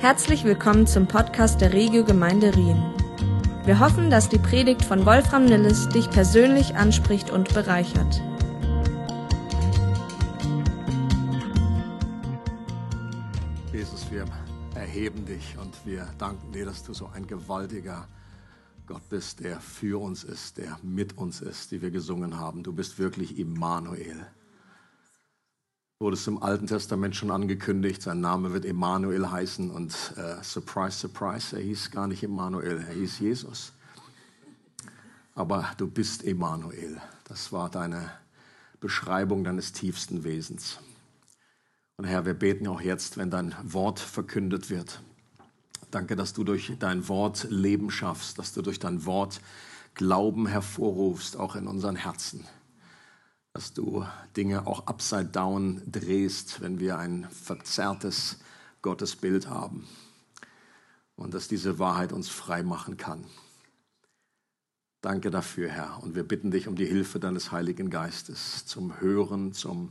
Herzlich willkommen zum Podcast der Regio Gemeinde Rien. Wir hoffen, dass die Predigt von Wolfram Nilles dich persönlich anspricht und bereichert. Jesus, wir erheben dich und wir danken dir, dass du so ein gewaltiger Gott bist, der für uns ist, der mit uns ist, die wir gesungen haben. Du bist wirklich Immanuel wurde es im Alten Testament schon angekündigt, sein Name wird Emmanuel heißen und äh, surprise, surprise, er hieß gar nicht Emmanuel, er hieß Jesus. Aber du bist Emmanuel. Das war deine Beschreibung deines tiefsten Wesens. Und Herr, wir beten auch jetzt, wenn dein Wort verkündet wird. Danke, dass du durch dein Wort Leben schaffst, dass du durch dein Wort Glauben hervorrufst, auch in unseren Herzen dass du Dinge auch upside down drehst, wenn wir ein verzerrtes Gottesbild haben. Und dass diese Wahrheit uns frei machen kann. Danke dafür, Herr. Und wir bitten dich um die Hilfe deines Heiligen Geistes zum Hören, zum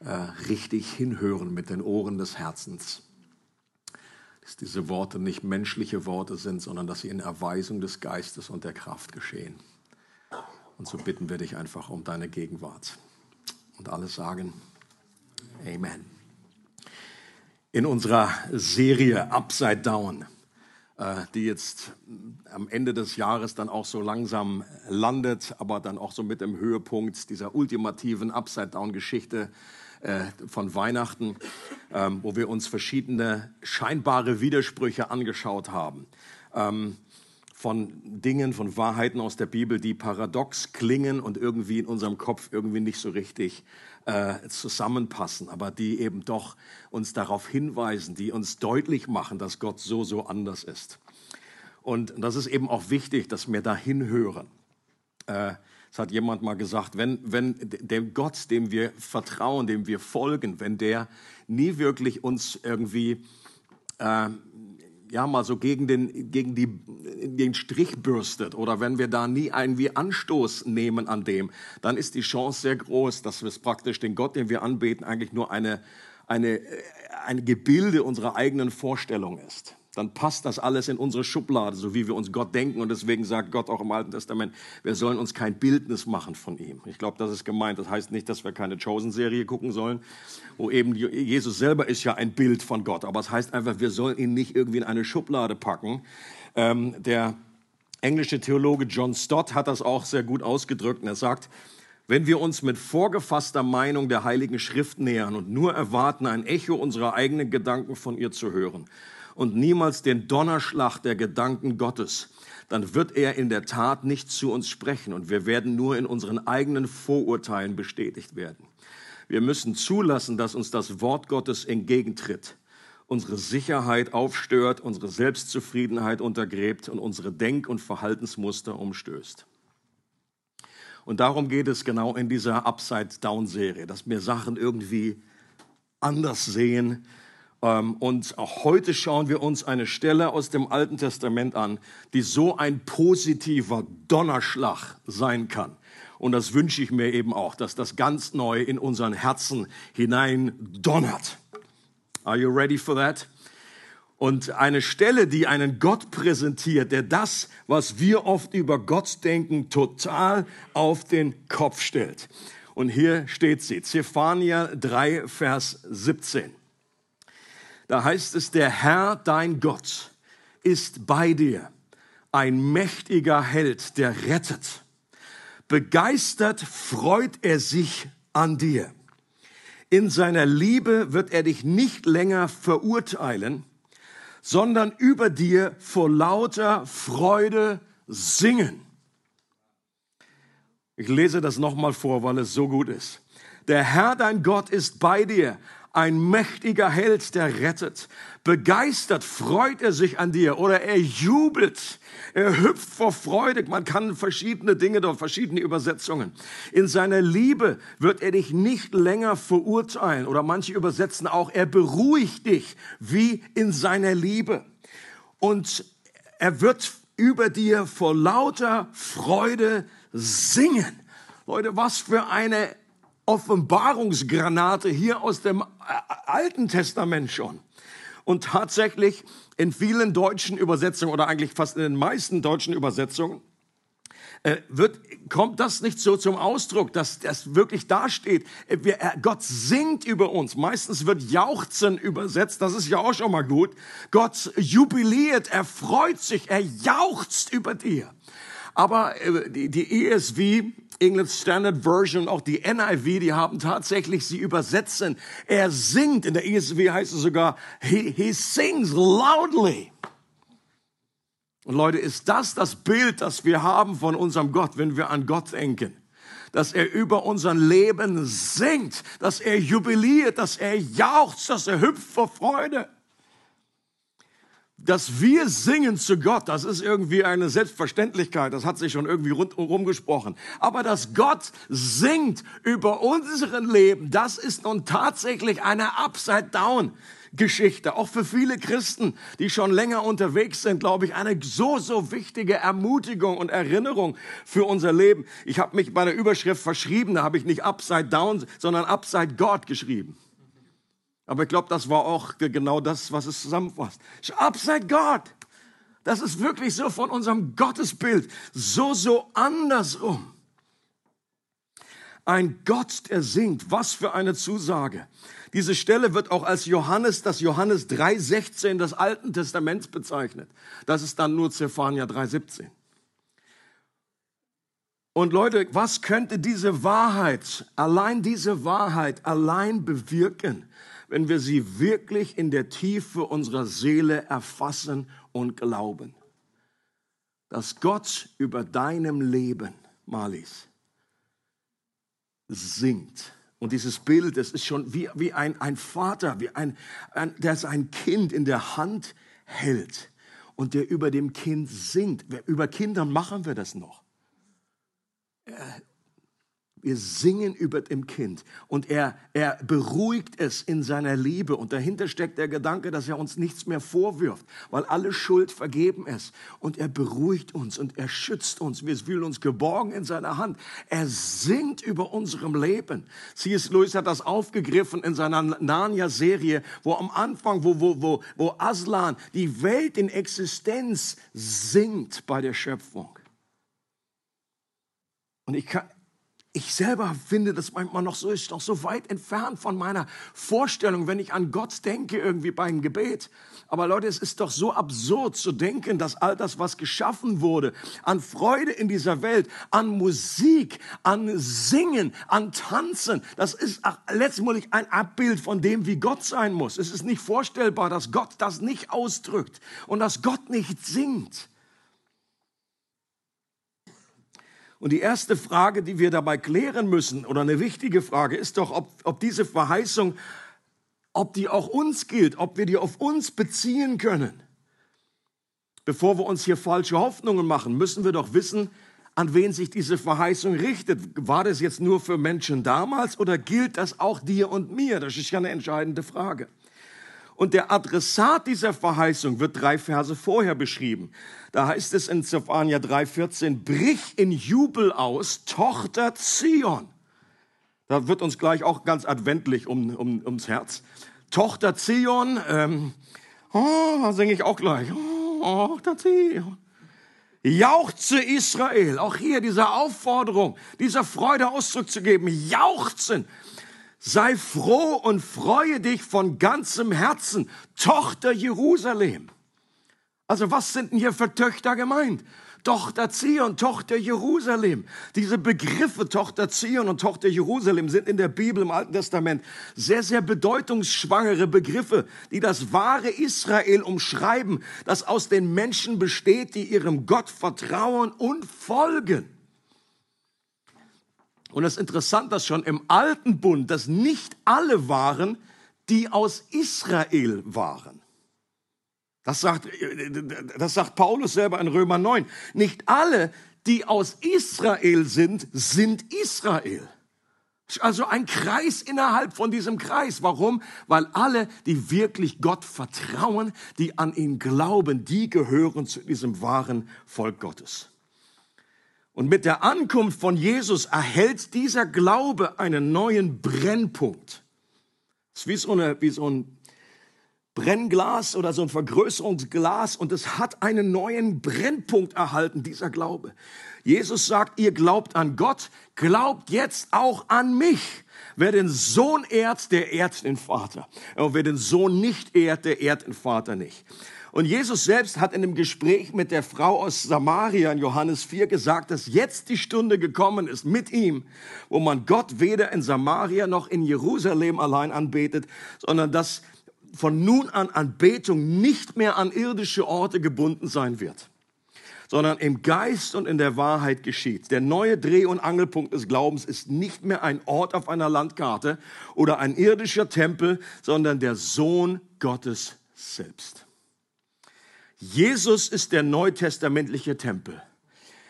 äh, richtig Hinhören mit den Ohren des Herzens. Dass diese Worte nicht menschliche Worte sind, sondern dass sie in Erweisung des Geistes und der Kraft geschehen. Und so bitten wir dich einfach um deine Gegenwart. Und alle sagen Amen. In unserer Serie Upside Down, äh, die jetzt am Ende des Jahres dann auch so langsam landet, aber dann auch so mit dem Höhepunkt dieser ultimativen Upside Down Geschichte äh, von Weihnachten, ähm, wo wir uns verschiedene scheinbare Widersprüche angeschaut haben. Von Dingen, von Wahrheiten aus der Bibel, die paradox klingen und irgendwie in unserem Kopf irgendwie nicht so richtig äh, zusammenpassen, aber die eben doch uns darauf hinweisen, die uns deutlich machen, dass Gott so, so anders ist. Und das ist eben auch wichtig, dass wir da hinhören. Äh, hat jemand mal gesagt, wenn, wenn dem Gott, dem wir vertrauen, dem wir folgen, wenn der nie wirklich uns irgendwie äh, ja mal so gegen den, gegen die, den Strich bürstet oder wenn wir da nie irgendwie Anstoß nehmen an dem, dann ist die Chance sehr groß, dass es praktisch den Gott, den wir anbeten, eigentlich nur eine, eine, ein Gebilde unserer eigenen Vorstellung ist dann passt das alles in unsere Schublade, so wie wir uns Gott denken. Und deswegen sagt Gott auch im Alten Testament, wir sollen uns kein Bildnis machen von ihm. Ich glaube, das ist gemeint. Das heißt nicht, dass wir keine Chosen-Serie gucken sollen, wo eben Jesus selber ist ja ein Bild von Gott. Aber es heißt einfach, wir sollen ihn nicht irgendwie in eine Schublade packen. Ähm, der englische Theologe John Stott hat das auch sehr gut ausgedrückt. Und er sagt, wenn wir uns mit vorgefasster Meinung der Heiligen Schrift nähern und nur erwarten, ein Echo unserer eigenen Gedanken von ihr zu hören, und niemals den Donnerschlag der Gedanken Gottes, dann wird er in der Tat nicht zu uns sprechen und wir werden nur in unseren eigenen Vorurteilen bestätigt werden. Wir müssen zulassen, dass uns das Wort Gottes entgegentritt, unsere Sicherheit aufstört, unsere Selbstzufriedenheit untergräbt und unsere Denk- und Verhaltensmuster umstößt. Und darum geht es genau in dieser Upside-Down-Serie, dass wir Sachen irgendwie anders sehen, ähm, und auch heute schauen wir uns eine Stelle aus dem Alten Testament an, die so ein positiver Donnerschlag sein kann. Und das wünsche ich mir eben auch, dass das ganz neu in unseren Herzen hinein donnert. Are you ready for that? Und eine Stelle, die einen Gott präsentiert, der das, was wir oft über Gott denken, total auf den Kopf stellt. Und hier steht sie, Zephania 3, Vers 17. Da heißt es, der Herr, dein Gott, ist bei dir, ein mächtiger Held, der rettet. Begeistert freut er sich an dir. In seiner Liebe wird er dich nicht länger verurteilen, sondern über dir vor lauter Freude singen. Ich lese das nochmal vor, weil es so gut ist. Der Herr, dein Gott, ist bei dir, ein mächtiger Held, der rettet. Begeistert freut er sich an dir oder er jubelt. Er hüpft vor Freude. Man kann verschiedene Dinge dort, verschiedene Übersetzungen. In seiner Liebe wird er dich nicht länger verurteilen oder manche übersetzen auch, er beruhigt dich wie in seiner Liebe. Und er wird über dir vor lauter Freude singen. Leute, was für eine Offenbarungsgranate hier aus dem Alten Testament schon. Und tatsächlich in vielen deutschen Übersetzungen oder eigentlich fast in den meisten deutschen Übersetzungen äh, wird, kommt das nicht so zum Ausdruck, dass das wirklich dasteht. Äh, wir, äh, Gott singt über uns. Meistens wird jauchzen übersetzt. Das ist ja auch schon mal gut. Gott jubiliert, er freut sich, er jauchzt über dir. Aber äh, die, die ESV, English Standard Version, auch die NIV, die haben tatsächlich sie übersetzen. Er singt. In der ESV heißt es sogar, he, he sings loudly. Und Leute, ist das das Bild, das wir haben von unserem Gott, wenn wir an Gott denken? Dass er über unser Leben singt, dass er jubiliert, dass er jauchzt, dass er hüpft vor Freude. Dass wir singen zu Gott, das ist irgendwie eine Selbstverständlichkeit, das hat sich schon irgendwie rundherum gesprochen. Aber dass Gott singt über unseren Leben, das ist nun tatsächlich eine Upside-Down Geschichte. Auch für viele Christen, die schon länger unterwegs sind, glaube ich, eine so, so wichtige Ermutigung und Erinnerung für unser Leben. Ich habe mich bei der Überschrift verschrieben, da habe ich nicht Upside Down, sondern Upside God geschrieben. Aber ich glaube, das war auch genau das, was es zusammenfasst. Upside God. Das ist wirklich so von unserem Gottesbild so, so andersrum. Ein Gott, der singt. Was für eine Zusage. Diese Stelle wird auch als Johannes, das Johannes 3,16 des Alten Testaments bezeichnet. Das ist dann nur Zephania 3,17. Und Leute, was könnte diese Wahrheit, allein diese Wahrheit, allein bewirken, wenn wir sie wirklich in der Tiefe unserer Seele erfassen und glauben? Dass Gott über deinem Leben, Malis, singt und dieses Bild, das ist schon wie, wie ein, ein Vater, wie ein, ein, der sein Kind in der Hand hält und der über dem Kind singt. Über Kinder machen wir das noch. Wir singen über dem Kind und er, er beruhigt es in seiner Liebe. Und dahinter steckt der Gedanke, dass er uns nichts mehr vorwirft, weil alle Schuld vergeben ist. Und er beruhigt uns und er schützt uns. Wir fühlen uns geborgen in seiner Hand. Er singt über unserem Leben. C.S. Lewis hat das aufgegriffen in seiner Narnia-Serie, wo am Anfang, wo, wo, wo, wo Aslan die Welt in Existenz singt bei der Schöpfung. Und ich kann, ich selber finde das manchmal noch so, ist noch so weit entfernt von meiner Vorstellung, wenn ich an Gott denke, irgendwie beim Gebet. Aber Leute, es ist doch so absurd zu denken, dass all das, was geschaffen wurde, an Freude in dieser Welt, an Musik, an Singen, an Tanzen, das ist letztendlich ein Abbild von dem, wie Gott sein muss. Es ist nicht vorstellbar, dass Gott das nicht ausdrückt und dass Gott nicht singt. Und die erste Frage, die wir dabei klären müssen, oder eine wichtige Frage, ist doch, ob, ob diese Verheißung, ob die auch uns gilt, ob wir die auf uns beziehen können. Bevor wir uns hier falsche Hoffnungen machen, müssen wir doch wissen, an wen sich diese Verheißung richtet. War das jetzt nur für Menschen damals oder gilt das auch dir und mir? Das ist ja eine entscheidende Frage. Und der Adressat dieser Verheißung wird drei Verse vorher beschrieben. Da heißt es in Zephania 3,14, brich in Jubel aus, Tochter Zion. Da wird uns gleich auch ganz adventlich um, um, ums Herz. Tochter Zion, ähm, oh, da singe ich auch gleich. Oh, Tochter Zion. Jauchze Israel. Auch hier diese Aufforderung, dieser Freude Ausdruck zu geben. Jauchzen. Sei froh und freue dich von ganzem Herzen, Tochter Jerusalem. Also was sind denn hier für Töchter gemeint? Tochter Zion, Tochter Jerusalem. Diese Begriffe Tochter Zion und Tochter Jerusalem sind in der Bibel im Alten Testament sehr, sehr bedeutungsschwangere Begriffe, die das wahre Israel umschreiben, das aus den Menschen besteht, die ihrem Gott vertrauen und folgen. Und es ist interessant, dass schon im alten Bund, dass nicht alle waren, die aus Israel waren. Das sagt, das sagt Paulus selber in Römer 9. Nicht alle, die aus Israel sind, sind Israel. Also ein Kreis innerhalb von diesem Kreis. Warum? Weil alle, die wirklich Gott vertrauen, die an ihn glauben, die gehören zu diesem wahren Volk Gottes. Und mit der Ankunft von Jesus erhält dieser Glaube einen neuen Brennpunkt. Es ist wie so, eine, wie so ein Brennglas oder so ein Vergrößerungsglas und es hat einen neuen Brennpunkt erhalten, dieser Glaube. Jesus sagt, ihr glaubt an Gott, glaubt jetzt auch an mich. Wer den Sohn ehrt, der ehrt den Vater. Und wer den Sohn nicht ehrt, der ehrt den Vater nicht. Und Jesus selbst hat in dem Gespräch mit der Frau aus Samaria in Johannes 4 gesagt, dass jetzt die Stunde gekommen ist mit ihm, wo man Gott weder in Samaria noch in Jerusalem allein anbetet, sondern dass von nun an Anbetung nicht mehr an irdische Orte gebunden sein wird, sondern im Geist und in der Wahrheit geschieht. Der neue Dreh- und Angelpunkt des Glaubens ist nicht mehr ein Ort auf einer Landkarte oder ein irdischer Tempel, sondern der Sohn Gottes selbst. Jesus ist der neutestamentliche Tempel,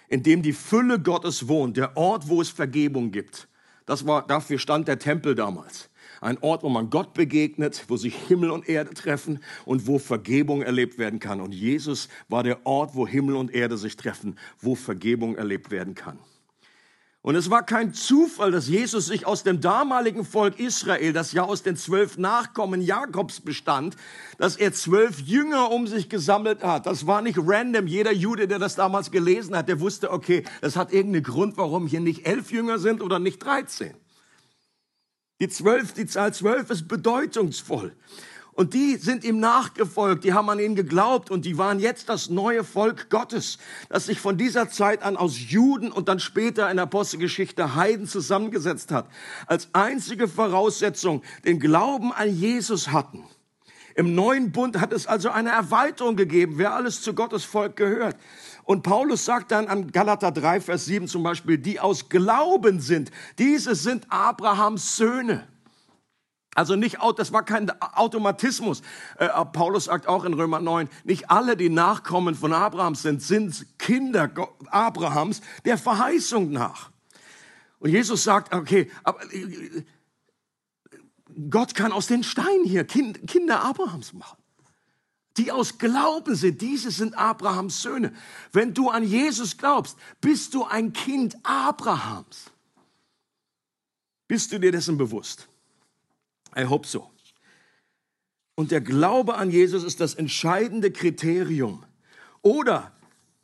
in dem die Fülle Gottes wohnt, der Ort, wo es Vergebung gibt. Das war, dafür stand der Tempel damals. Ein Ort, wo man Gott begegnet, wo sich Himmel und Erde treffen und wo Vergebung erlebt werden kann. Und Jesus war der Ort, wo Himmel und Erde sich treffen, wo Vergebung erlebt werden kann. Und es war kein Zufall, dass Jesus sich aus dem damaligen Volk Israel, das ja aus den zwölf Nachkommen Jakobs bestand, dass er zwölf Jünger um sich gesammelt hat. Das war nicht random. Jeder Jude, der das damals gelesen hat, der wusste, okay, das hat irgendeinen Grund, warum hier nicht elf Jünger sind oder nicht dreizehn. Die zwölf, die Zahl zwölf ist bedeutungsvoll. Und die sind ihm nachgefolgt, die haben an ihn geglaubt und die waren jetzt das neue Volk Gottes, das sich von dieser Zeit an aus Juden und dann später in der Apostelgeschichte Heiden zusammengesetzt hat, als einzige Voraussetzung den Glauben an Jesus hatten. Im neuen Bund hat es also eine Erweiterung gegeben, wer alles zu Gottes Volk gehört. Und Paulus sagt dann an Galater 3, Vers 7 zum Beispiel, die aus Glauben sind, diese sind Abrahams Söhne. Also nicht, das war kein Automatismus. Äh, Paulus sagt auch in Römer 9, nicht alle, die Nachkommen von Abrahams sind, sind Kinder Abrahams der Verheißung nach. Und Jesus sagt, okay, aber äh, Gott kann aus den Steinen hier Kinder Abrahams machen. Die aus Glauben sind, diese sind Abrahams Söhne. Wenn du an Jesus glaubst, bist du ein Kind Abrahams. Bist du dir dessen bewusst? I hope so. Und der Glaube an Jesus ist das entscheidende Kriterium. Oder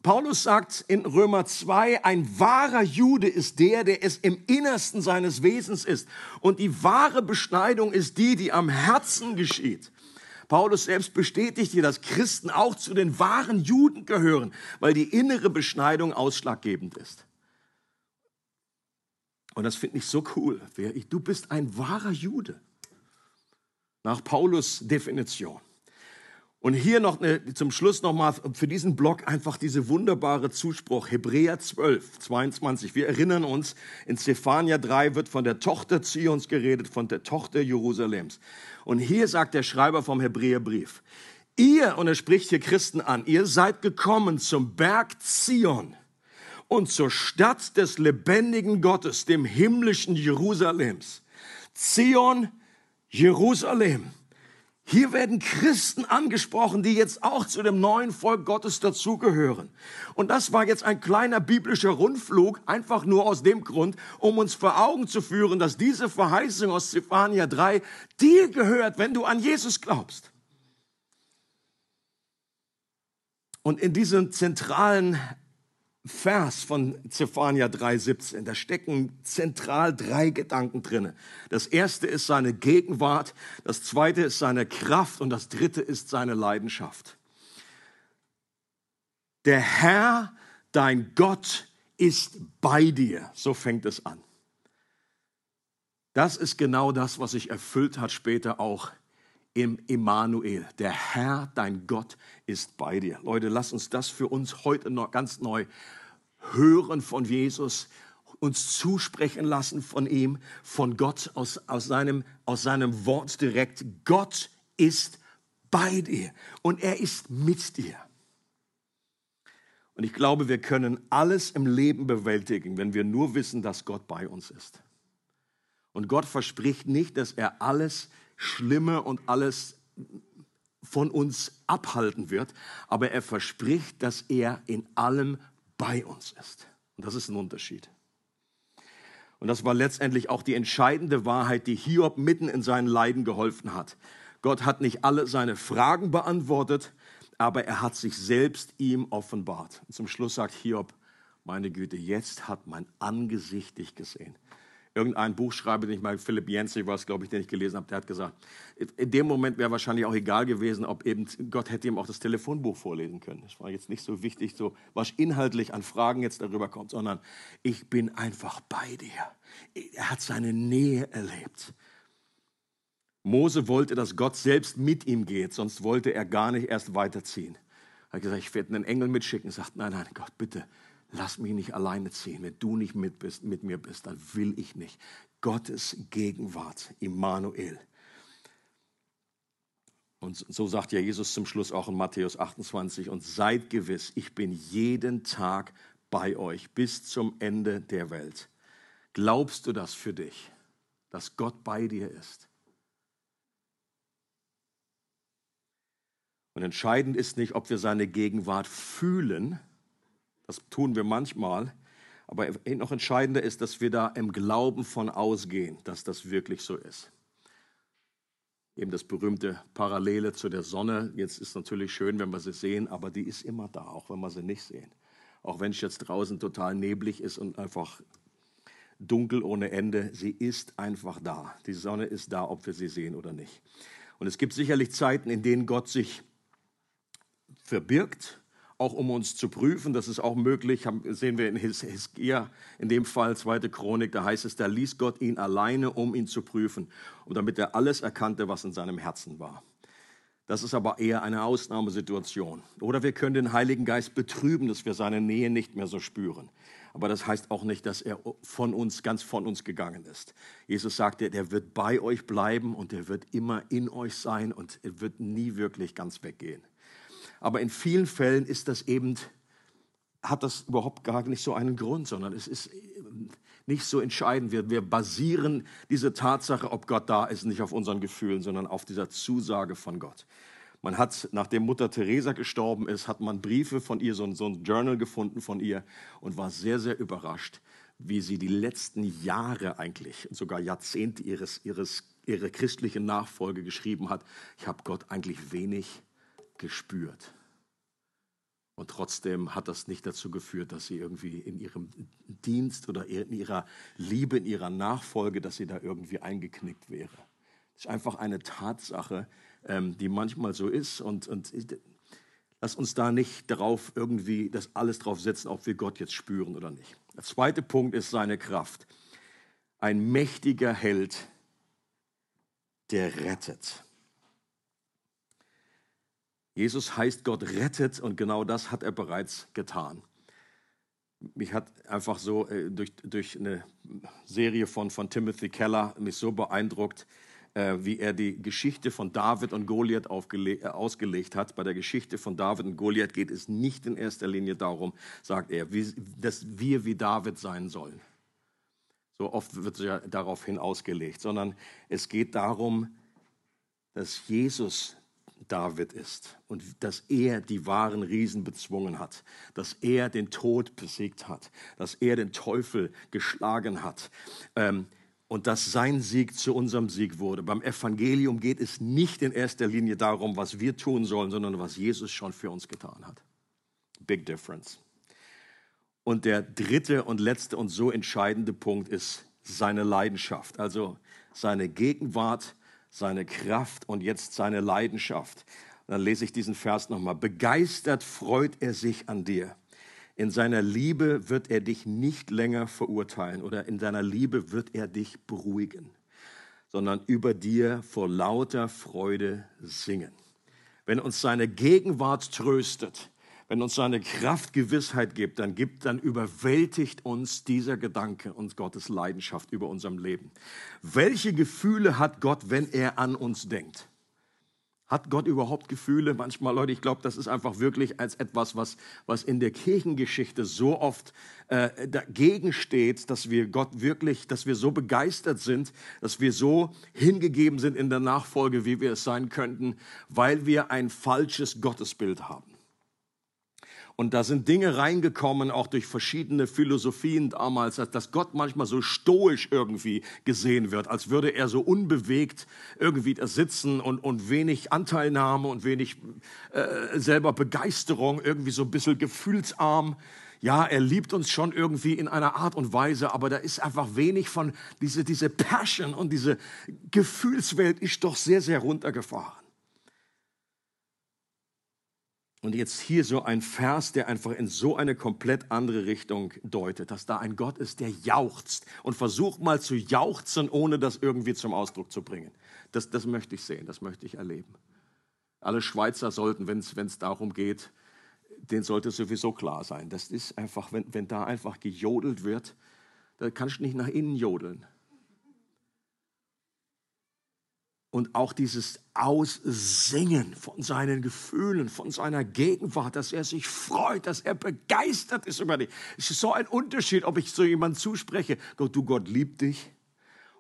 Paulus sagt in Römer 2, ein wahrer Jude ist der, der es im Innersten seines Wesens ist. Und die wahre Beschneidung ist die, die am Herzen geschieht. Paulus selbst bestätigt hier, dass Christen auch zu den wahren Juden gehören, weil die innere Beschneidung ausschlaggebend ist. Und das finde ich so cool. Du bist ein wahrer Jude nach Paulus Definition. Und hier noch eine, zum Schluss nochmal für diesen Blog einfach diese wunderbare Zuspruch, Hebräer 12, 22. Wir erinnern uns, in Zephania 3 wird von der Tochter Zions geredet, von der Tochter Jerusalems. Und hier sagt der Schreiber vom Hebräerbrief, ihr, und er spricht hier Christen an, ihr seid gekommen zum Berg Zion und zur Stadt des lebendigen Gottes, dem himmlischen Jerusalems. Zion Jerusalem. Hier werden Christen angesprochen, die jetzt auch zu dem neuen Volk Gottes dazugehören. Und das war jetzt ein kleiner biblischer Rundflug, einfach nur aus dem Grund, um uns vor Augen zu führen, dass diese Verheißung aus Zephania 3 dir gehört, wenn du an Jesus glaubst. Und in diesem zentralen Vers von Zephania 3,17. Da stecken zentral drei Gedanken drin. Das erste ist seine Gegenwart, das zweite ist seine Kraft und das dritte ist seine Leidenschaft. Der Herr, dein Gott, ist bei dir. So fängt es an. Das ist genau das, was sich erfüllt hat später auch im Immanuel. Der Herr, dein Gott, ist bei dir. Leute, lass uns das für uns heute noch ganz neu hören von Jesus, uns zusprechen lassen von ihm, von Gott aus, aus, seinem, aus seinem Wort direkt. Gott ist bei dir und er ist mit dir. Und ich glaube, wir können alles im Leben bewältigen, wenn wir nur wissen, dass Gott bei uns ist. Und Gott verspricht nicht, dass er alles Schlimme und alles von uns abhalten wird, aber er verspricht, dass er in allem bei uns ist. Und das ist ein Unterschied. Und das war letztendlich auch die entscheidende Wahrheit, die Hiob mitten in seinen Leiden geholfen hat. Gott hat nicht alle seine Fragen beantwortet, aber er hat sich selbst ihm offenbart. Und zum Schluss sagt Hiob, meine Güte, jetzt hat mein Angesicht dich gesehen. Irgendein Buchschreiber, den ich mal, Philipp Yancey war es, glaube ich, den ich gelesen habe, der hat gesagt, in dem Moment wäre wahrscheinlich auch egal gewesen, ob eben Gott hätte ihm auch das Telefonbuch vorlesen können. Das war jetzt nicht so wichtig, so was inhaltlich an Fragen jetzt darüber kommt, sondern ich bin einfach bei dir. Er hat seine Nähe erlebt. Mose wollte, dass Gott selbst mit ihm geht, sonst wollte er gar nicht erst weiterziehen. Er hat gesagt, ich werde einen Engel mitschicken. Er sagt, nein, nein, Gott, bitte, lass mich nicht alleine ziehen. Wenn du nicht mit, bist, mit mir bist, dann will ich nicht. Gottes Gegenwart, Immanuel. Und so sagt ja Jesus zum Schluss auch in Matthäus 28, und seid gewiss, ich bin jeden Tag bei euch bis zum Ende der Welt. Glaubst du das für dich, dass Gott bei dir ist? Und entscheidend ist nicht, ob wir seine Gegenwart fühlen, das tun wir manchmal, aber noch entscheidender ist, dass wir da im Glauben von ausgehen, dass das wirklich so ist. Eben das berühmte Parallele zu der Sonne. Jetzt ist natürlich schön, wenn wir sie sehen, aber die ist immer da, auch wenn wir sie nicht sehen. Auch wenn es jetzt draußen total neblig ist und einfach dunkel ohne Ende, sie ist einfach da. Die Sonne ist da, ob wir sie sehen oder nicht. Und es gibt sicherlich Zeiten, in denen Gott sich verbirgt, auch um uns zu prüfen. Das ist auch möglich, sehen wir in Hiskia, in dem Fall, zweite Chronik, da heißt es, da ließ Gott ihn alleine, um ihn zu prüfen und damit er alles erkannte, was in seinem Herzen war. Das ist aber eher eine Ausnahmesituation. Oder wir können den Heiligen Geist betrüben, dass wir seine Nähe nicht mehr so spüren. Aber das heißt auch nicht, dass er von uns, ganz von uns gegangen ist. Jesus sagte, der wird bei euch bleiben und er wird immer in euch sein und er wird nie wirklich ganz weggehen. Aber in vielen Fällen ist das eben, hat das überhaupt gar nicht so einen Grund, sondern es ist nicht so entscheidend. Wir, wir basieren diese Tatsache, ob Gott da ist, nicht auf unseren Gefühlen, sondern auf dieser Zusage von Gott. Man hat, nachdem Mutter Teresa gestorben ist, hat man Briefe von ihr, so ein, so ein Journal gefunden von ihr und war sehr, sehr überrascht, wie sie die letzten Jahre eigentlich, sogar Jahrzehnte ihres, ihres, ihre christliche Nachfolge geschrieben hat. Ich habe Gott eigentlich wenig gespürt. Und trotzdem hat das nicht dazu geführt, dass sie irgendwie in ihrem Dienst oder in ihrer Liebe, in ihrer Nachfolge, dass sie da irgendwie eingeknickt wäre. Das ist einfach eine Tatsache, ähm, die manchmal so ist. Und, und lass uns da nicht darauf irgendwie das alles drauf setzen, ob wir Gott jetzt spüren oder nicht. Der zweite Punkt ist seine Kraft. Ein mächtiger Held, der rettet. Jesus heißt, Gott rettet und genau das hat er bereits getan. Mich hat einfach so äh, durch, durch eine Serie von, von Timothy Keller mich so beeindruckt, äh, wie er die Geschichte von David und Goliath äh, ausgelegt hat. Bei der Geschichte von David und Goliath geht es nicht in erster Linie darum, sagt er, wie, dass wir wie David sein sollen. So oft wird es ja daraufhin ausgelegt, sondern es geht darum, dass Jesus David ist und dass er die wahren Riesen bezwungen hat, dass er den Tod besiegt hat, dass er den Teufel geschlagen hat ähm, und dass sein Sieg zu unserem Sieg wurde. Beim Evangelium geht es nicht in erster Linie darum, was wir tun sollen, sondern was Jesus schon für uns getan hat. Big difference. Und der dritte und letzte und so entscheidende Punkt ist seine Leidenschaft, also seine Gegenwart seine Kraft und jetzt seine Leidenschaft. dann lese ich diesen Vers nochmal. Begeistert freut er sich an dir. In seiner Liebe wird er dich nicht länger verurteilen oder in seiner Liebe wird er dich beruhigen, sondern über dir vor lauter Freude singen. Wenn uns seine Gegenwart tröstet, wenn uns seine Kraft Gewissheit gibt, dann gibt, dann überwältigt uns dieser Gedanke und Gottes Leidenschaft über unserem Leben. Welche Gefühle hat Gott, wenn er an uns denkt? Hat Gott überhaupt Gefühle? Manchmal, Leute, ich glaube, das ist einfach wirklich als etwas, was, was in der Kirchengeschichte so oft äh, dagegen steht, dass wir Gott wirklich, dass wir so begeistert sind, dass wir so hingegeben sind in der Nachfolge, wie wir es sein könnten, weil wir ein falsches Gottesbild haben. Und da sind Dinge reingekommen, auch durch verschiedene Philosophien damals, dass Gott manchmal so stoisch irgendwie gesehen wird, als würde er so unbewegt irgendwie da sitzen und, und wenig Anteilnahme und wenig äh, selber Begeisterung, irgendwie so ein bisschen gefühlsarm. Ja, er liebt uns schon irgendwie in einer Art und Weise, aber da ist einfach wenig von diese, diese Passion und diese Gefühlswelt ist doch sehr, sehr runtergefahren. Und jetzt hier so ein Vers, der einfach in so eine komplett andere Richtung deutet, dass da ein Gott ist, der jauchzt und versucht mal zu jauchzen, ohne das irgendwie zum Ausdruck zu bringen. Das, das möchte ich sehen, das möchte ich erleben. Alle Schweizer sollten, wenn es darum geht, denen sollte sowieso klar sein. Das ist einfach, wenn, wenn da einfach gejodelt wird, da kannst du nicht nach innen jodeln. Und auch dieses Aussingen von seinen Gefühlen, von seiner Gegenwart, dass er sich freut, dass er begeistert ist über dich. Es ist so ein Unterschied, ob ich so jemand zuspreche, Gott, du Gott liebt dich,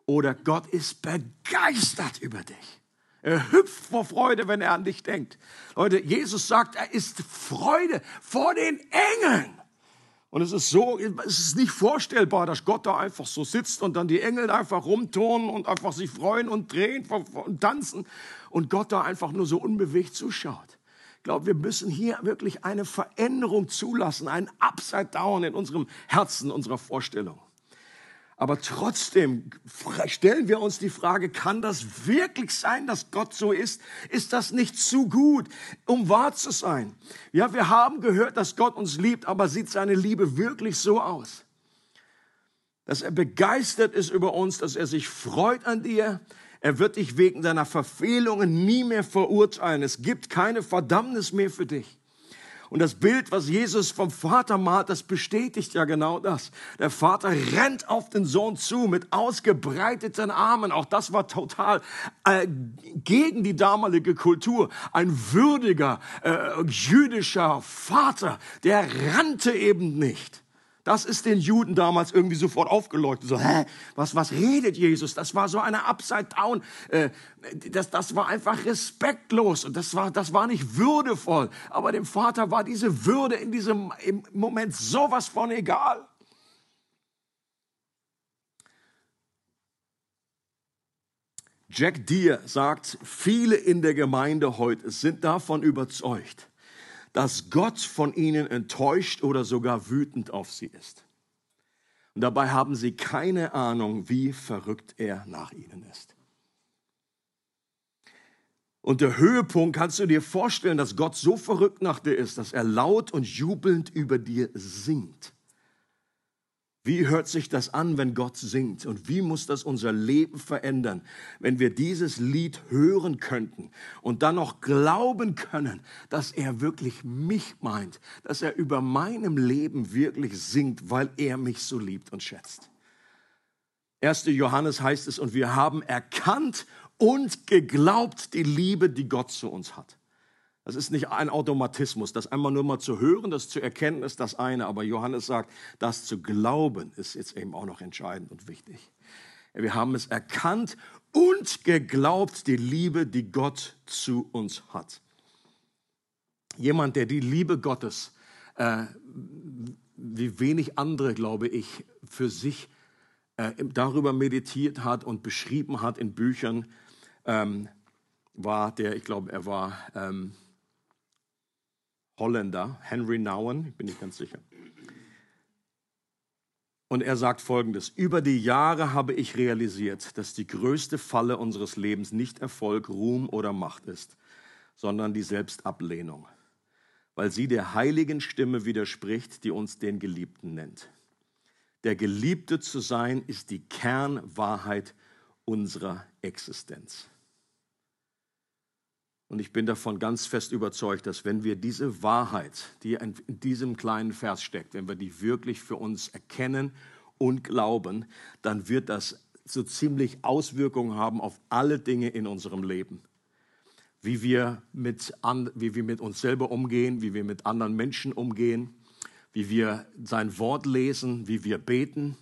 oder Gott ist begeistert über dich. Er hüpft vor Freude, wenn er an dich denkt. Leute, Jesus sagt, er ist Freude vor den Engeln. Und es ist so, es ist nicht vorstellbar, dass Gott da einfach so sitzt und dann die Engel einfach rumturnen und einfach sich freuen und drehen und tanzen und Gott da einfach nur so unbewegt zuschaut. Ich glaube, wir müssen hier wirklich eine Veränderung zulassen, ein Upside Down in unserem Herzen, unserer Vorstellung. Aber trotzdem stellen wir uns die Frage, kann das wirklich sein, dass Gott so ist? Ist das nicht zu gut, um wahr zu sein? Ja, wir haben gehört, dass Gott uns liebt, aber sieht seine Liebe wirklich so aus? Dass er begeistert ist über uns, dass er sich freut an dir. Er wird dich wegen deiner Verfehlungen nie mehr verurteilen. Es gibt keine Verdammnis mehr für dich. Und das Bild, was Jesus vom Vater malt, das bestätigt ja genau das. Der Vater rennt auf den Sohn zu mit ausgebreiteten Armen. Auch das war total äh, gegen die damalige Kultur. Ein würdiger äh, jüdischer Vater, der rannte eben nicht. Das ist den Juden damals irgendwie sofort aufgeleuchtet. So, hä, was, was redet Jesus? Das war so eine Upside Down. Äh, das, das war einfach respektlos und das war, das war nicht würdevoll. Aber dem Vater war diese Würde in diesem im Moment sowas von egal. Jack Deere sagt, viele in der Gemeinde heute sind davon überzeugt, dass Gott von ihnen enttäuscht oder sogar wütend auf sie ist. Und dabei haben sie keine Ahnung, wie verrückt er nach ihnen ist. Und der Höhepunkt kannst du dir vorstellen, dass Gott so verrückt nach dir ist, dass er laut und jubelnd über dir singt. Wie hört sich das an, wenn Gott singt? Und wie muss das unser Leben verändern, wenn wir dieses Lied hören könnten und dann noch glauben können, dass er wirklich mich meint, dass er über meinem Leben wirklich singt, weil er mich so liebt und schätzt. 1. Johannes heißt es, und wir haben erkannt und geglaubt die Liebe, die Gott zu uns hat. Das ist nicht ein Automatismus. Das einmal nur mal zu hören, das zu erkennen, ist das eine. Aber Johannes sagt, das zu glauben ist jetzt eben auch noch entscheidend und wichtig. Wir haben es erkannt und geglaubt, die Liebe, die Gott zu uns hat. Jemand, der die Liebe Gottes, äh, wie wenig andere, glaube ich, für sich äh, darüber meditiert hat und beschrieben hat in Büchern, ähm, war der, ich glaube, er war ähm, Holländer, Henry Nouwen, bin ich ganz sicher. Und er sagt folgendes, über die Jahre habe ich realisiert, dass die größte Falle unseres Lebens nicht Erfolg, Ruhm oder Macht ist, sondern die Selbstablehnung, weil sie der heiligen Stimme widerspricht, die uns den Geliebten nennt. Der Geliebte zu sein ist die Kernwahrheit unserer Existenz. Und ich bin davon ganz fest überzeugt, dass wenn wir diese Wahrheit, die in diesem kleinen Vers steckt, wenn wir die wirklich für uns erkennen und glauben, dann wird das so ziemlich Auswirkungen haben auf alle Dinge in unserem Leben. Wie wir mit, an, wie wir mit uns selber umgehen, wie wir mit anderen Menschen umgehen, wie wir sein Wort lesen, wie wir beten,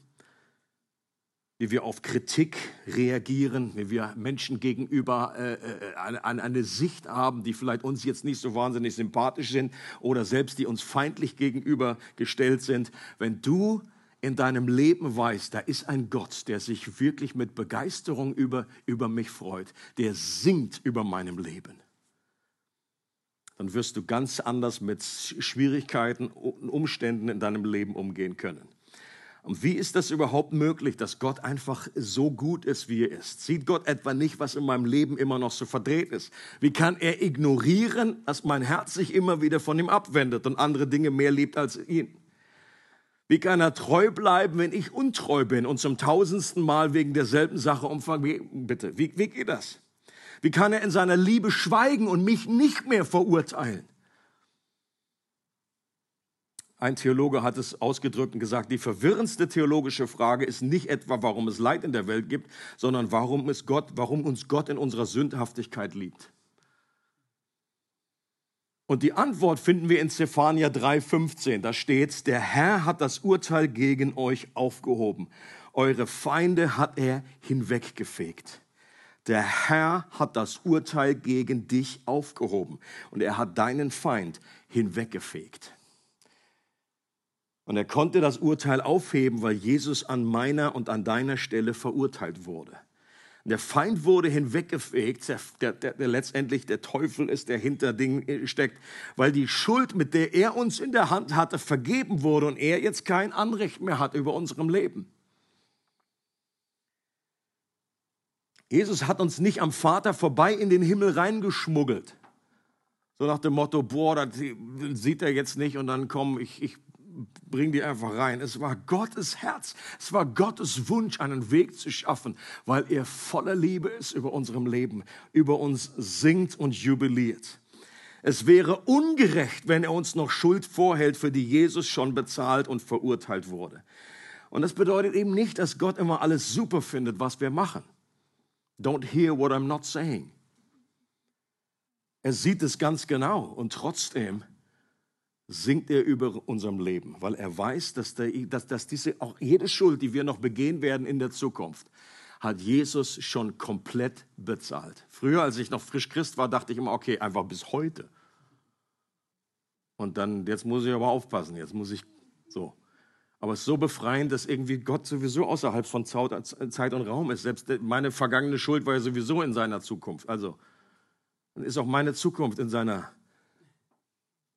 wie wir auf Kritik reagieren, wie wir Menschen gegenüber äh, äh eine, eine, Sicht haben, die vielleicht uns jetzt nicht so wahnsinnig sympathisch sind oder selbst die uns feindlich gegenübergestellt sind. Wenn du in deinem Leben weißt, da ist ein Gott, der sich wirklich mit Begeisterung über, über mich freut, der singt über meinem Leben, dann wirst du ganz anders mit Schwierigkeiten und Umständen in deinem Leben umgehen können. Und wie ist das überhaupt möglich, dass Gott einfach so gut ist, wie er ist? Sieht Gott etwa nicht, was in meinem Leben immer noch so verdreht ist? Wie kann er ignorieren, dass mein Herz sich immer wieder von ihm abwendet und andere Dinge mehr liebt als ihn? Wie kann er treu bleiben, wenn ich untreu bin und zum tausendsten Mal wegen derselben Sache umfange? Bitte, wie, wie geht das? Wie kann er in seiner Liebe schweigen und mich nicht mehr verurteilen? Ein Theologe hat es ausgedrückt und gesagt, die verwirrendste theologische Frage ist nicht etwa, warum es Leid in der Welt gibt, sondern warum, es Gott, warum uns Gott in unserer Sündhaftigkeit liebt. Und die Antwort finden wir in Zephania 3,15. Da steht, der Herr hat das Urteil gegen euch aufgehoben. Eure Feinde hat er hinweggefegt. Der Herr hat das Urteil gegen dich aufgehoben und er hat deinen Feind hinweggefegt. Und er konnte das Urteil aufheben, weil Jesus an meiner und an deiner Stelle verurteilt wurde. Der Feind wurde hinweggefegt, der, der, der, letztendlich der Teufel ist, der hinter Dingen steckt, weil die Schuld, mit der er uns in der Hand hatte, vergeben wurde und er jetzt kein Anrecht mehr hat über unserem Leben. Jesus hat uns nicht am Vater vorbei in den Himmel reingeschmuggelt. So nach dem Motto, boah, das sieht er jetzt nicht und dann komm, ich, ich bring die einfach rein. Es war Gottes Herz, es war Gottes Wunsch, einen Weg zu schaffen, weil er voller Liebe ist über unserem Leben, über uns singt und jubiliert. Es wäre ungerecht, wenn er uns noch Schuld vorhält, für die Jesus schon bezahlt und verurteilt wurde. Und das bedeutet eben nicht, dass Gott immer alles super findet, was wir machen. Don't hear what I'm not saying. Er sieht es ganz genau und trotzdem singt er über unserem Leben, weil er weiß, dass, der, dass, dass diese, auch jede Schuld, die wir noch begehen werden in der Zukunft, hat Jesus schon komplett bezahlt. Früher, als ich noch frisch Christ war, dachte ich immer, okay, einfach bis heute. Und dann, jetzt muss ich aber aufpassen, jetzt muss ich so. Aber es ist so befreiend, dass irgendwie Gott sowieso außerhalb von Zeit und Raum ist. Selbst meine vergangene Schuld war ja sowieso in seiner Zukunft. Also, dann ist auch meine Zukunft in seiner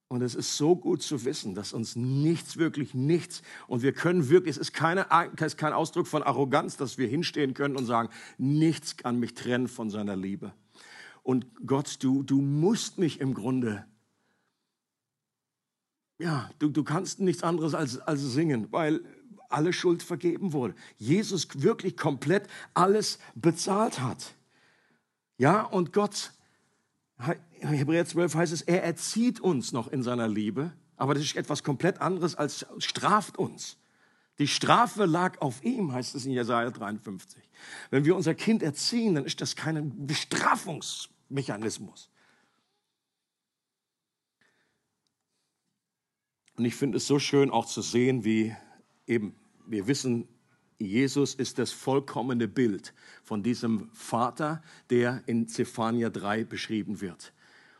und es ist so gut zu wissen, dass uns nichts, wirklich nichts, und wir können wirklich, es ist, keine, es ist kein Ausdruck von Arroganz, dass wir hinstehen können und sagen, nichts kann mich trennen von seiner Liebe. Und Gott, du, du musst mich im Grunde, ja, du, du kannst nichts anderes als, als singen, weil alle Schuld vergeben wurde. Jesus wirklich komplett alles bezahlt hat. Ja, und Gott Hebräer 12 heißt es, er erzieht uns noch in seiner Liebe, aber das ist etwas komplett anderes als straft uns. Die Strafe lag auf ihm, heißt es in Jesaja 53. Wenn wir unser Kind erziehen, dann ist das kein Bestrafungsmechanismus. Und ich finde es so schön auch zu sehen, wie eben wir wissen, Jesus ist das vollkommene Bild von diesem Vater, der in Zephania 3 beschrieben wird.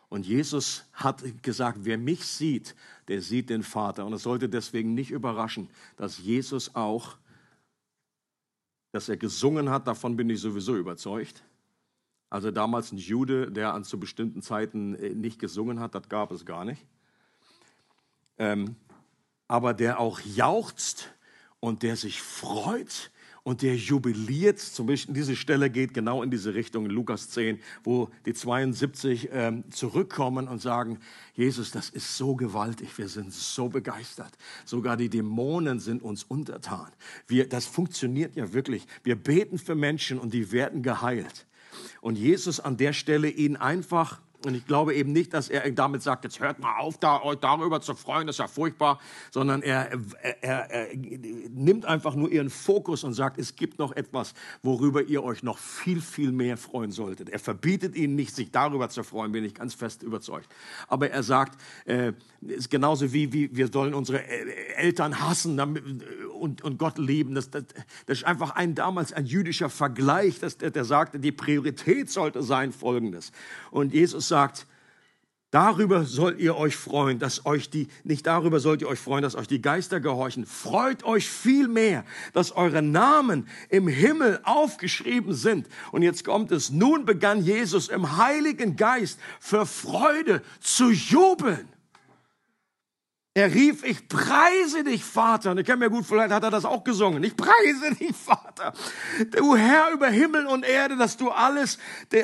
Und Jesus hat gesagt, wer mich sieht, der sieht den Vater. Und es sollte deswegen nicht überraschen, dass Jesus auch, dass er gesungen hat, davon bin ich sowieso überzeugt. Also damals ein Jude, der an zu bestimmten Zeiten äh, nicht gesungen hat, das gab es gar nicht. Ähm, aber der auch jauchzt und der sich freut und der jubiliert. Zum Beispiel diese Stelle geht genau in diese Richtung in Lukas 10, wo die 72 ähm, zurückkommen und sagen, Jesus, das ist so gewaltig, wir sind so begeistert. Sogar die Dämonen sind uns untertan. Wir, das funktioniert ja wirklich. Wir beten für Menschen und die werden geheilt. Und Jesus an der Stelle ihnen einfach und ich glaube eben nicht, dass er damit sagt, jetzt hört mal auf, da, euch darüber zu freuen, das ist ja furchtbar, sondern er, er, er, er, nimmt einfach nur ihren Fokus und sagt, es gibt noch etwas, worüber ihr euch noch viel, viel mehr freuen solltet. Er verbietet ihnen nicht, sich darüber zu freuen, bin ich ganz fest überzeugt. Aber er sagt, äh, ist genauso wie, wie wir sollen unsere Eltern hassen, damit, und, und Gott lieben. Das, das, das ist einfach ein damals ein jüdischer Vergleich, dass der, der sagte, die Priorität sollte sein folgendes. Und Jesus sagt, Darüber sollt ihr euch freuen, dass euch die, nicht darüber sollt ihr euch freuen, dass euch die Geister gehorchen. Freut euch viel mehr, dass eure Namen im Himmel aufgeschrieben sind. Und jetzt kommt es. Nun begann Jesus im Heiligen Geist für Freude zu jubeln. Er rief, ich preise dich, Vater. Und ich kann mir gut, vielleicht hat er das auch gesungen. Ich preise dich, Vater. Du Herr über Himmel und Erde, dass du alles,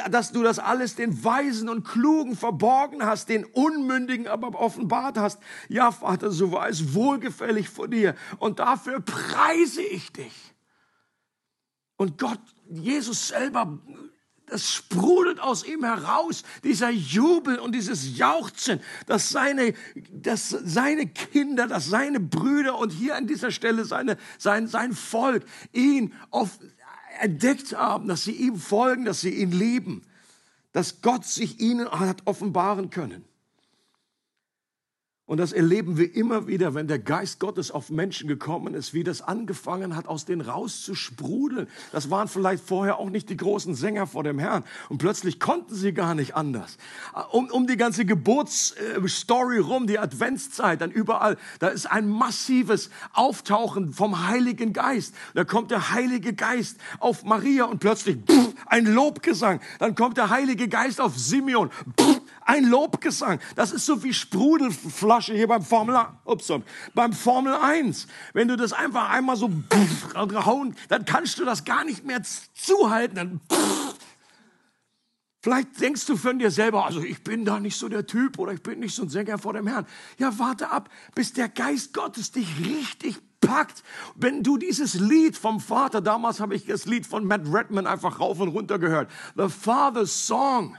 dass du das alles den Weisen und Klugen verborgen hast, den Unmündigen aber offenbart hast. Ja, Vater, so war es wohlgefällig vor dir. Und dafür preise ich dich. Und Gott, Jesus selber das sprudelt aus ihm heraus, dieser Jubel und dieses Jauchzen, dass seine, dass seine Kinder, dass seine Brüder und hier an dieser Stelle seine, sein, sein Volk ihn auf, entdeckt haben, dass sie ihm folgen, dass sie ihn lieben, dass Gott sich ihnen hat offenbaren können. Und das erleben wir immer wieder, wenn der Geist Gottes auf Menschen gekommen ist, wie das angefangen hat, aus denen rauszusprudeln. Das waren vielleicht vorher auch nicht die großen Sänger vor dem Herrn. Und plötzlich konnten sie gar nicht anders. Um, um die ganze Geburtsstory rum, die Adventszeit, dann überall, da ist ein massives Auftauchen vom Heiligen Geist. Da kommt der Heilige Geist auf Maria und plötzlich pff, ein Lobgesang. Dann kommt der Heilige Geist auf Simeon. Pff, ein Lobgesang. Das ist so wie Sprudelflasche hier beim Formel, ups, beim Formel 1. Wenn du das einfach einmal so hauen, dann kannst du das gar nicht mehr zuhalten. Dann Vielleicht denkst du von dir selber, also ich bin da nicht so der Typ oder ich bin nicht so ein Sänger vor dem Herrn. Ja, warte ab, bis der Geist Gottes dich richtig packt. Wenn du dieses Lied vom Vater, damals habe ich das Lied von Matt Redman einfach rauf und runter gehört. The Father's Song.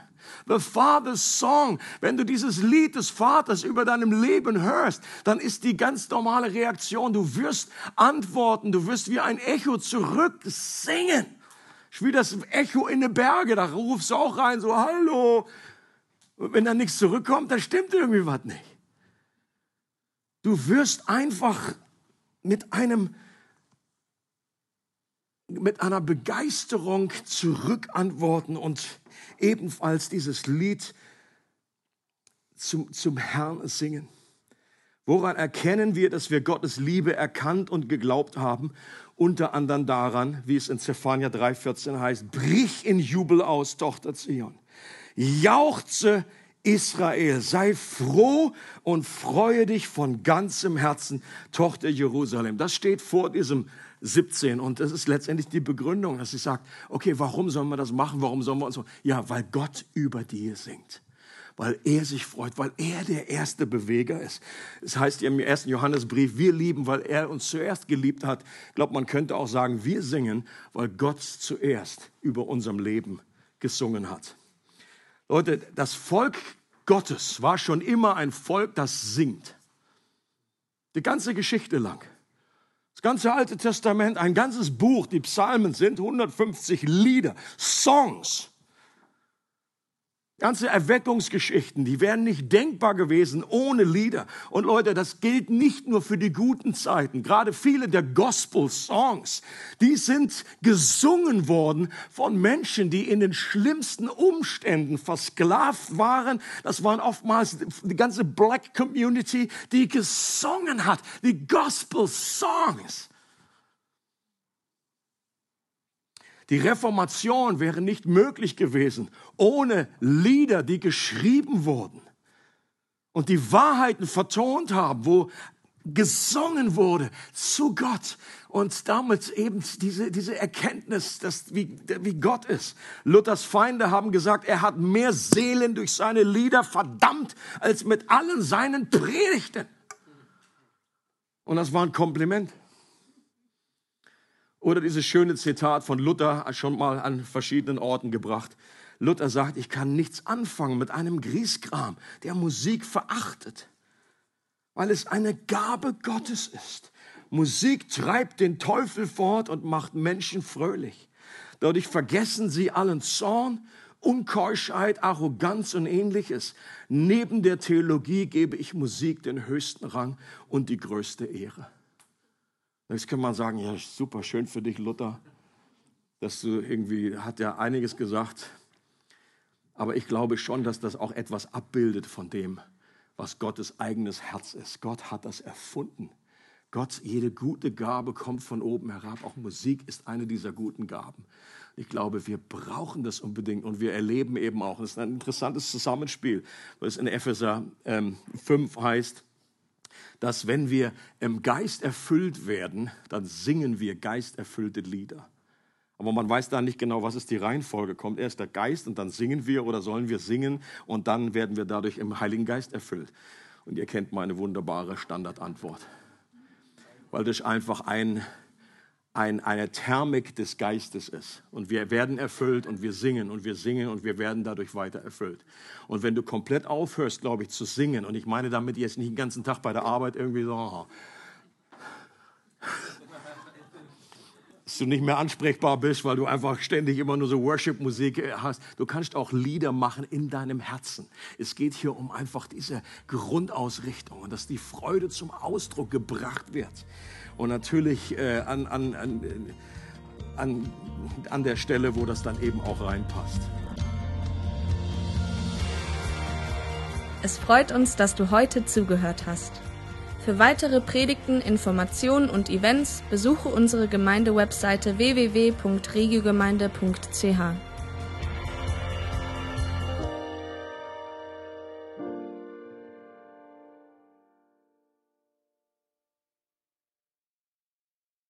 The Father's Song. Wenn du dieses Lied des Vaters über deinem Leben hörst, dann ist die ganz normale Reaktion, du wirst antworten, du wirst wie ein Echo zurück singen. Wie das Echo in den Berge, da rufst du auch rein, so Hallo. Und wenn dann nichts zurückkommt, dann stimmt irgendwie was nicht. Du wirst einfach mit einem mit einer Begeisterung zurückantworten und ebenfalls dieses Lied zum, zum Herrn singen. Woran erkennen wir, dass wir Gottes Liebe erkannt und geglaubt haben? Unter anderem daran, wie es in Zephania 3,14 heißt, brich in Jubel aus, Tochter Zion. Jauchze Israel, sei froh und freue dich von ganzem Herzen, Tochter Jerusalem. Das steht vor diesem 17. Und das ist letztendlich die Begründung, dass sie sagt, okay, warum sollen wir das machen? Warum sollen wir uns so? Ja, weil Gott über dir singt. Weil er sich freut, weil er der erste Beweger ist. Es das heißt im ersten Johannesbrief, wir lieben, weil er uns zuerst geliebt hat. Ich glaube, man könnte auch sagen, wir singen, weil Gott zuerst über unserem Leben gesungen hat. Leute, das Volk Gottes war schon immer ein Volk, das singt. Die ganze Geschichte lang. Das ganze Alte Testament, ein ganzes Buch, die Psalmen sind 150 Lieder, Songs. Ganze Erweckungsgeschichten, die wären nicht denkbar gewesen ohne Lieder. Und Leute, das gilt nicht nur für die guten Zeiten. Gerade viele der Gospel-Songs, die sind gesungen worden von Menschen, die in den schlimmsten Umständen versklavt waren. Das waren oftmals die ganze Black Community, die gesungen hat. Die Gospel-Songs. Die Reformation wäre nicht möglich gewesen ohne Lieder, die geschrieben wurden und die Wahrheiten vertont haben, wo gesungen wurde zu Gott und damit eben diese, diese Erkenntnis, dass, wie, wie Gott ist. Luthers Feinde haben gesagt, er hat mehr Seelen durch seine Lieder verdammt als mit allen seinen Predigten. Und das war ein Kompliment. Oder dieses schöne Zitat von Luther, schon mal an verschiedenen Orten gebracht. Luther sagt, ich kann nichts anfangen mit einem Grieskram, der Musik verachtet, weil es eine Gabe Gottes ist. Musik treibt den Teufel fort und macht Menschen fröhlich. Dadurch vergessen sie allen Zorn, Unkeuschheit, Arroganz und ähnliches. Neben der Theologie gebe ich Musik den höchsten Rang und die größte Ehre. Jetzt kann man sagen, ja, super, schön für dich, Luther, dass du irgendwie, hat ja einiges gesagt, aber ich glaube schon, dass das auch etwas abbildet von dem, was Gottes eigenes Herz ist. Gott hat das erfunden. Gott, jede gute Gabe kommt von oben herab. Auch Musik ist eine dieser guten Gaben. Ich glaube, wir brauchen das unbedingt und wir erleben eben auch, das ist ein interessantes Zusammenspiel, was in Epheser ähm, 5 heißt, dass wenn wir im Geist erfüllt werden, dann singen wir geisterfüllte Lieder. Aber man weiß da nicht genau, was ist die Reihenfolge. Kommt erst der Geist und dann singen wir oder sollen wir singen und dann werden wir dadurch im Heiligen Geist erfüllt. Und ihr kennt meine wunderbare Standardantwort. Weil das einfach ein ein, eine Thermik des Geistes ist. Und wir werden erfüllt und wir singen und wir singen und wir werden dadurch weiter erfüllt. Und wenn du komplett aufhörst, glaube ich, zu singen, und ich meine damit jetzt nicht den ganzen Tag bei der Arbeit irgendwie so, aha, dass du nicht mehr ansprechbar bist, weil du einfach ständig immer nur so Worship-Musik äh, hast. Du kannst auch Lieder machen in deinem Herzen. Es geht hier um einfach diese Grundausrichtung und dass die Freude zum Ausdruck gebracht wird und natürlich äh, an, an, an, an, an der Stelle, wo das dann eben auch reinpasst. Es freut uns, dass du heute zugehört hast. Für weitere Predigten, Informationen und Events besuche unsere Gemeindewebseite www.regiogemeinde.ch.